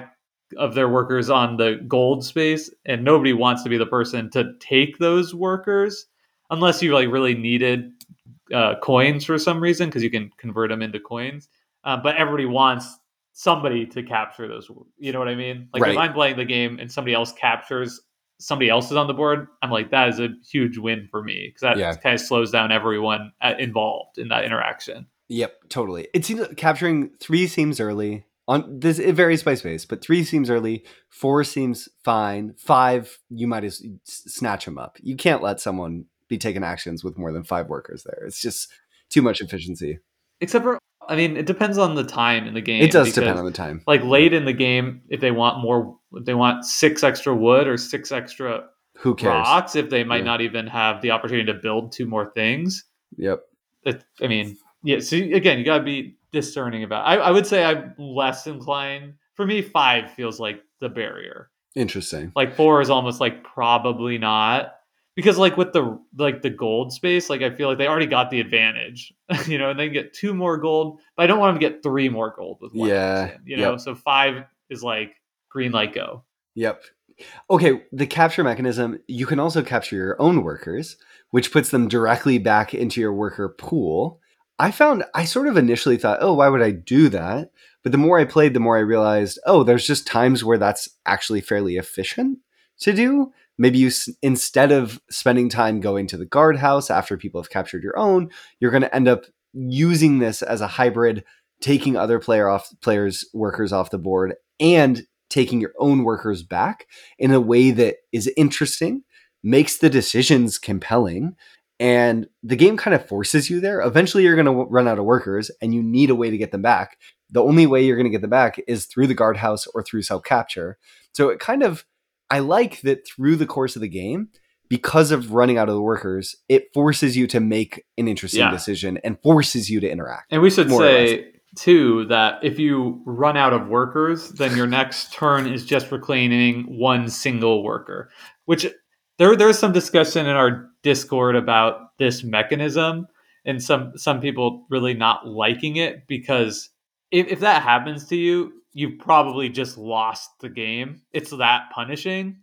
of their workers on the gold space, and nobody wants to be the person to take those workers unless you like really needed uh, coins for some reason because you can convert them into coins. Uh, but everybody wants somebody to capture those. You know what I mean? Like Right. if I'm playing the game and somebody else captures somebody else is on the board, I'm like that is a huge win for me because that Yeah. kind of slows down everyone uh, involved in that interaction. Yep, totally. It seems capturing three seems early. On this, it varies by space, but three seems early. Four seems fine. Five, you might as snatch them up. You can't let someone be taking actions with more than five workers there. It's just too much efficiency. Except for, I mean, it depends on the time in the game. It does because, depend on the time. Like late in the game, if they want more, if they want six extra wood or six extra Who cares? rocks, if they might Yeah. not even have the opportunity to build two more things. Yep. It, I mean, yeah. So again, you got to be discerning about. I, I would say I'm less inclined. For me, five feels like the barrier. Interesting. Like four is almost like probably not because like with the like the gold space, like I feel like they already got the advantage, you know, and they can get two more gold, but I don't want them to get three more gold with one. Yeah, person, you know. yep. So five is like green light go. Yep. Okay, the capture mechanism, you can also capture your own workers, which puts them directly back into your worker pool. I found I sort of initially thought, oh, why would I do that? But the more I played, the more I realized, oh, there's just times where that's actually fairly efficient to do. Maybe you, instead of spending time going to the guardhouse after people have captured your own, you're going to end up using this as a hybrid, taking other player off players workers off the board and taking your own workers back in a way that is interesting, makes the decisions compelling, and the game kind of forces you there. Eventually, you're going to run out of workers, and you need a way to get them back. The only way you're going to get them back is through the guardhouse or through self capture. So it kind of, I like that through the course of the game, because of running out of the workers, it forces you to make an interesting Yeah. decision and forces you to interact. And we should say too that if you run out of workers, then your next turn is just reclaiming one single worker. Which there there's some discussion in our Discord about this mechanism, and some some people really not liking it because if, if that happens to you, you've probably just lost the game. It's that punishing,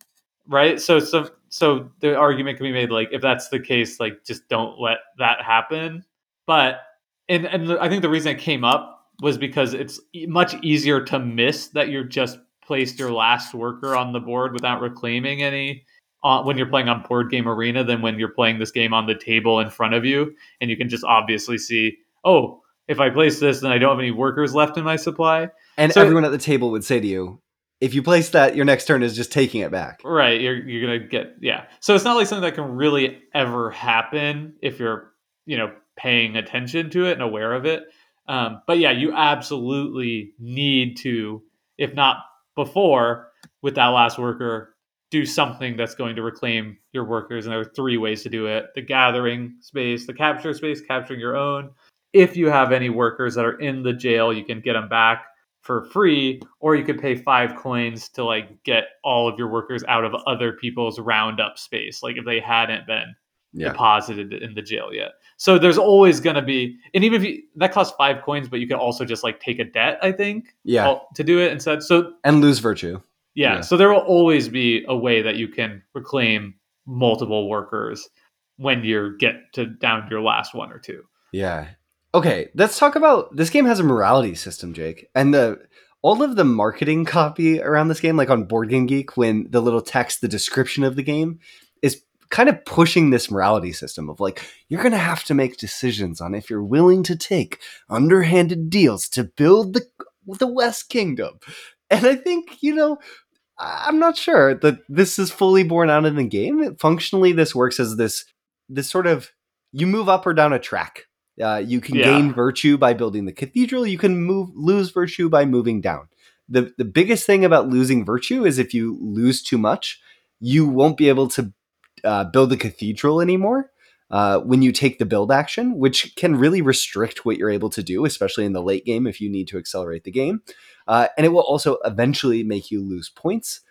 right? So so so the argument can be made like if that's the case, like just don't let that happen. But and and I think the reason it came up was because it's much easier to miss that you just placed your last worker on the board without reclaiming any uh, when you're playing on board game arena than when you're playing this game on the table in front of you and you can just obviously see oh if i place this then i don't have any workers left in my supply And So- everyone at the table would say to you, if you place that, your next turn is just taking it back. Right, you're you're gonna get yeah. So it's not like something that can really ever happen if you're you know paying attention to it and aware of it. Um, but yeah, you absolutely need to, if not before, with that last worker, do something that's going to reclaim your workers. And there are three ways to do it: the gathering space, the capture space, capturing your own. If you have any workers that are in the jail, you can get them back for free, or you could pay five coins to like get all of your workers out of other people's roundup space, like if they hadn't been Yeah. deposited in the jail yet. So there's always going to be, and even if you that costs five coins, but you can also just like take a debt, I think, Yeah. to do it instead. So And lose virtue. Yeah, Yeah. so there will always be a way that you can reclaim multiple workers when you get to down to your last one or two. Yeah. Okay, let's talk about this game has a morality system, Jake. And the all of the marketing copy around this game, like on Board Game Geek, when the little text, the description of the game, is kind of pushing this morality system of like, you're gonna have to make decisions on if you're willing to take underhanded deals to build the the West Kingdom. And I think, you know, I'm not sure that this is fully borne out in the game. Functionally, this works as this this sort of you move up or down a track. Uh, you can Yeah. gain virtue by building the cathedral. You can move lose virtue by moving down. the The biggest thing about losing virtue is if you lose too much, you won't be able to uh, build the cathedral anymore. Uh, when you take the build action, which can really restrict what you're able to do, especially in the late game if you need to accelerate the game. Uh, and it will also eventually make you lose points.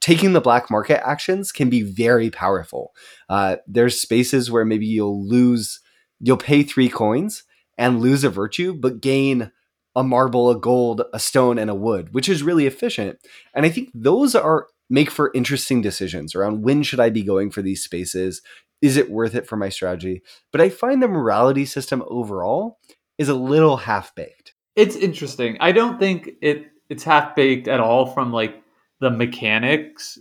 taking the black market actions can be very powerful. Uh, there's spaces where maybe you'll lose, you'll pay three coins and lose a virtue, but gain a marble, a gold, a stone, and a wood, which is really efficient. And I think those are make for interesting decisions around when should I be going for these spaces? Is it worth it for my strategy? But I find the morality system overall is a little half baked. It's interesting. I don't think it it's half baked at all from like the mechanics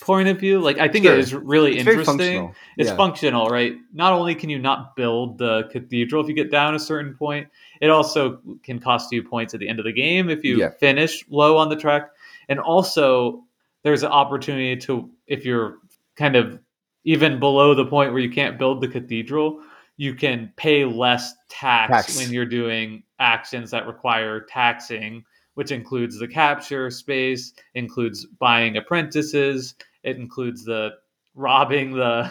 point of view. Like I think Sure. it is really It's interesting. functional. It's Yeah. functional, right? Not only can you not build the cathedral if you get down a certain point, it also can cost you points at the end of the game if you Yeah. finish low on the track. And also, there's an opportunity to, if you're kind of even below the point where you can't build the cathedral, you can pay less tax, Tax. when you're doing actions that require taxing, which includes the capture space, includes buying apprentices, it includes the robbing the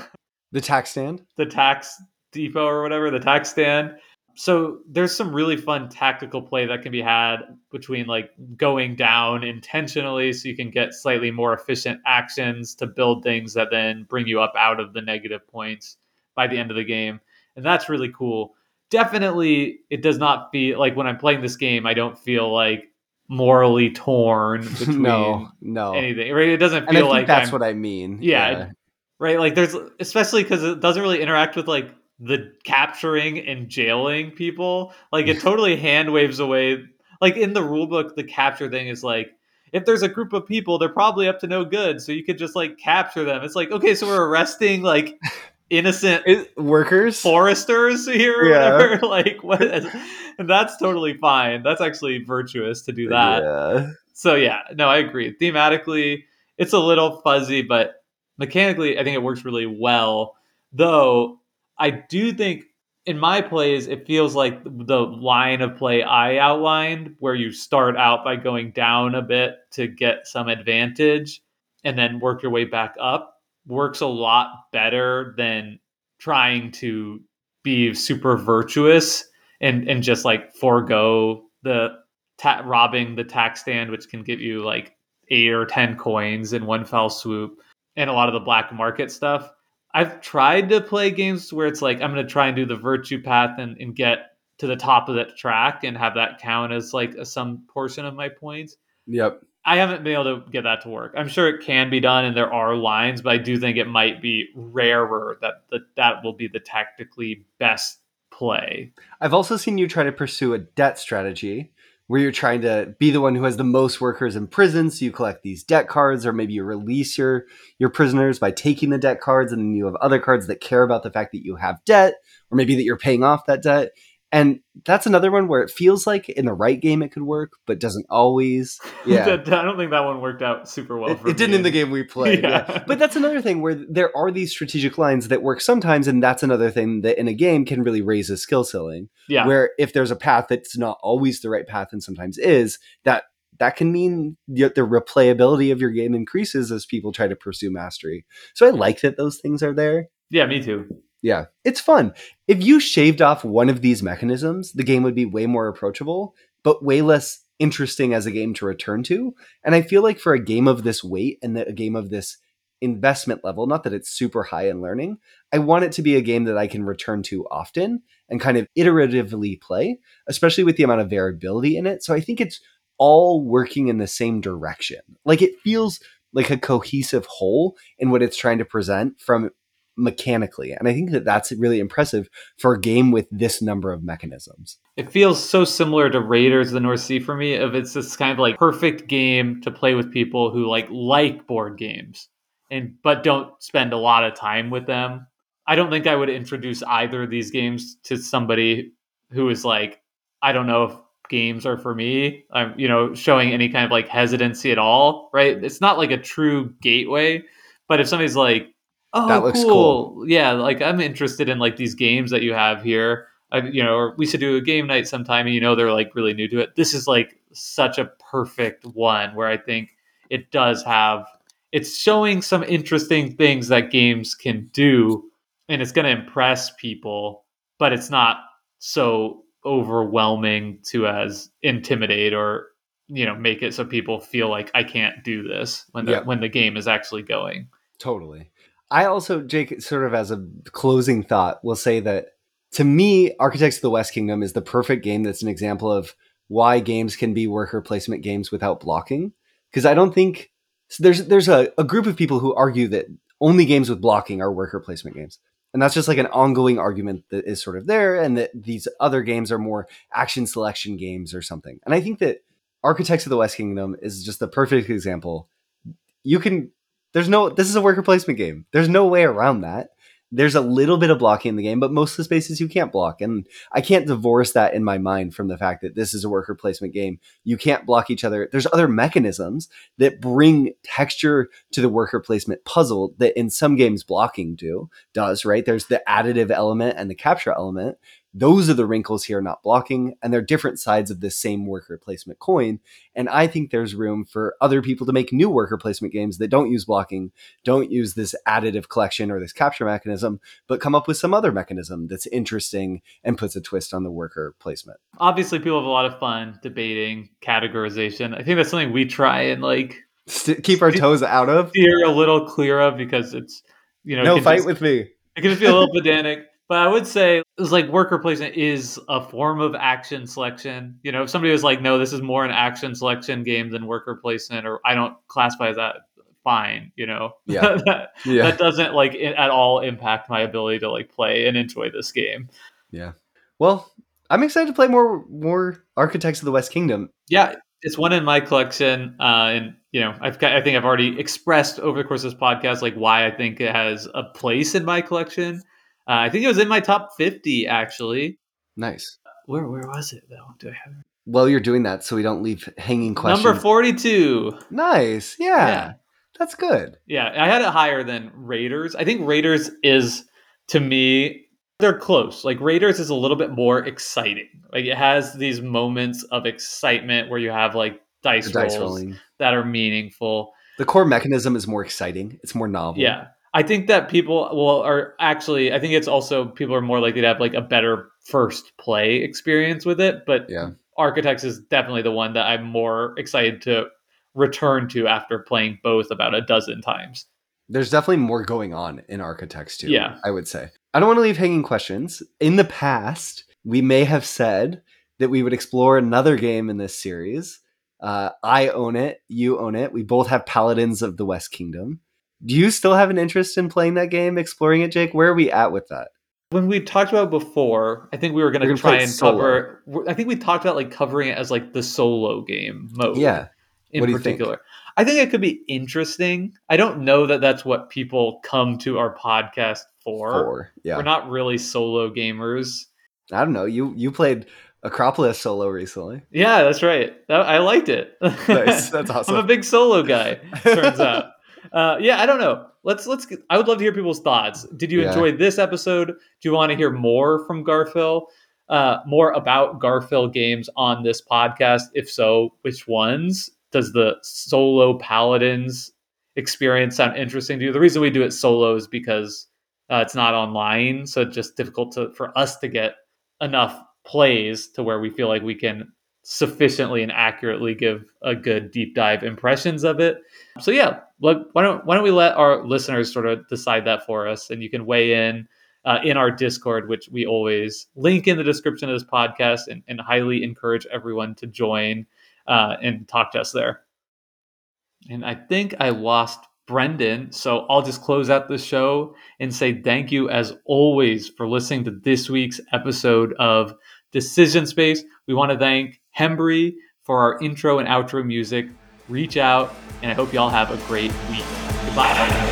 The tax stand. the tax depot or whatever, the tax stand. So there's some really fun tactical play that can be had between like going down intentionally so you can get slightly more efficient actions to build things that then bring you up out of the negative points by the end of the game. And that's really cool. Definitely it does not feel like when I'm playing this game I don't feel like morally torn between no, no. anything. Right? It doesn't feel think like that's I'm what I mean. Yeah, right like there's especially because it doesn't really interact with like the capturing and jailing people like it totally hand waves away like in the rule book the capture thing is like if there's a group of people they're probably up to no good so you could just like capture them it's like okay so we're arresting like innocent It- workers. foresters here or Yeah. whatever like what and that's totally fine that's actually virtuous to do that Yeah. so yeah, no, I agree. Thematically, it's a little fuzzy, but mechanically, I think it works really well. Though I do think in my plays, it feels like the line of play I outlined, where you start out by going down a bit to get some advantage, and then work your way back up, works a lot better than trying to be super virtuous and and just like forego the ta- robbing the tax stand, which can give you like eight or ten coins in one fell swoop, and a lot of the black market stuff. I've tried to play games where it's like I'm going to try and do the virtue path and, and get to the top of that track and have that count as like a, some portion of my points. Yep. I haven't been able to get that to work. I'm sure it can be done and there are lines, but I do think it might be rarer that the, that will be the tactically best play. I've also seen you try to pursue a debt strategy where you're trying to be the one who has the most workers in prison so you collect these debt cards or maybe you release your your prisoners by taking the debt cards and then you have other cards that care about the fact that you have debt or maybe that you're paying off that debt and that's another one where it feels like in the right game it could work but doesn't always yeah I don't think that one worked out super well it, for it didn't in the game we played. yeah. Yeah. But that's another thing where there are these strategic lines that work sometimes, and that's another thing that in a game can really raise a skill ceiling. Yeah. Where if there's a path that's not always the right path and sometimes is, that that can mean the replayability of your game increases as people try to pursue mastery. So I like that those things are there. yeah, me too. Yeah, it's fun. If you shaved off one of these mechanisms, the game would be way more approachable, but way less interesting as a game to return to. And I feel like for a game of this weight and a game of this investment level, not that it's super high in learning, I want it to be a game that I can return to often and kind of iteratively play, especially with the amount of variability in it. So I think it's all working in the same direction. Like it feels like a cohesive whole in what it's trying to present from mechanically. And I think that that's really impressive for a game with this number of mechanisms. It feels so similar to Raiders of the North Sea for me. Of it's this kind of like perfect game to play with people who like like board games and but don't spend a lot of time with them. I don't think I would introduce either of these games to somebody who is like, I don't know if games are for me. I'm, you know, showing any kind of like hesitancy at all, right? It's not like a true gateway, but if somebody's like, oh, That looks cool. yeah, like I'm interested in like these games that you have here. I, you know, or we should do a game night sometime, and you know they're like really new to it. This is like such a perfect one where I think it does have. It's showing some interesting things that games can do, and it's going to impress people, but it's not so overwhelming to as intimidate or you know make it so people feel like I can't do this when the Yeah. when the game is actually going. Totally. I also, Jake, sort of as a closing thought, will say that to me, Architects of the West Kingdom is the perfect game that's an example of why games can be worker placement games without blocking. Because I don't think so there's there's a, a group of people who argue that only games with blocking are worker placement games. And that's just like an ongoing argument that is sort of there, and that these other games are more action selection games or something. And I think that Architects of the West Kingdom is just the perfect example. You can there's no this is a worker placement game. There's no way around that. There's a little bit of blocking in the game, but most of the spaces you can't block. And I can't divorce that in my mind from the fact that this is a worker placement game. You can't block each other. There's other mechanisms that bring texture to the worker placement puzzle that in some games blocking do does, right? There's the additive element and the capture element. Those are the wrinkles here, not blocking, and they're different sides of the same worker placement coin. And I think there's room for other people to make new worker placement games that don't use blocking, don't use this additive collection or this capture mechanism, but come up with some other mechanism that's interesting and puts a twist on the worker placement. Obviously, people have a lot of fun debating categorization. I think that's something we try and like St- keep our toes out of. steer a little clear of because it's you know No, fight just- with me. it can just be a little pedantic. But I would say it's like worker placement is a form of action selection. You know, if somebody was like, no, this is more an action selection game than worker placement, or I don't classify that, fine. You know, Yeah. that, Yeah. that doesn't like at all impact my ability to like play and enjoy this game. Yeah. Well, I'm excited to play more more Architects of the West Kingdom. Yeah, it's one in my collection, uh, and you know, I've got, I think I've already expressed over the course of this podcast like why I think it has a place in my collection. Uh, I think it was in my top fifty actually. Nice. Where where was it though? Do I have it? Well, you're doing that so we don't leave hanging questions. number forty two? Nice. Yeah. Yeah. That's good. Yeah, I had it higher than Raiders. I think Raiders is to me they're close. Like Raiders is a little bit more exciting. Like it has these moments of excitement where you have like dice, The dice rolls rolling. that are meaningful. The core mechanism is more exciting. It's more novel. Yeah. I think that people will are actually I think it's also people are more likely to have like a better first play experience with it, but Yeah. Architects is definitely the one that I'm more excited to return to after playing both about a dozen times. There's definitely more going on in Architects too. Yeah. I would say. I don't want to leave hanging questions. In the past, we may have said that we would explore another game in this series. Uh, I own it. You own it. We both have Paladins of the West Kingdom. Do you still have an interest in playing that game, exploring it, Jake? Where are we at with that? When we talked about it before, I think we were going to try and solo. cover. I think we talked about like covering it as like the solo game mode. Yeah. in What do you think? particular. I think it could be interesting. I don't know that that's what people come to our podcast for. Four. Yeah. We're not really solo gamers. I don't know. You you played Acropolis solo recently. Yeah, that's right. I liked it. Nice. That's awesome. I'm a big solo guy. Turns out. Uh, yeah, I don't know. Let's let's. Get, I would love to hear people's thoughts. Did you Yeah. enjoy this episode? Do you want to hear more from Garphill? Uh, more about Garphill games on this podcast? If so, which ones? Does the solo paladins experience sound interesting to you? The reason we do it solo is because uh, it's not online, so it's just difficult to, for us to get enough plays to where we feel like we can sufficiently and accurately give a good deep dive impressions of it. So yeah, look, why don't why don't we let our listeners sort of decide that for us, and you can weigh in uh, in our Discord, which we always link in the description of this podcast, and, and highly encourage everyone to join uh, and talk to us there. And I think I lost Brendan, so I'll just close out the show and say thank you as always for listening to this week's episode of Decision Space. We want to thank Hembree for our intro and outro music. Reach out, and I hope y'all have a great week. Goodbye.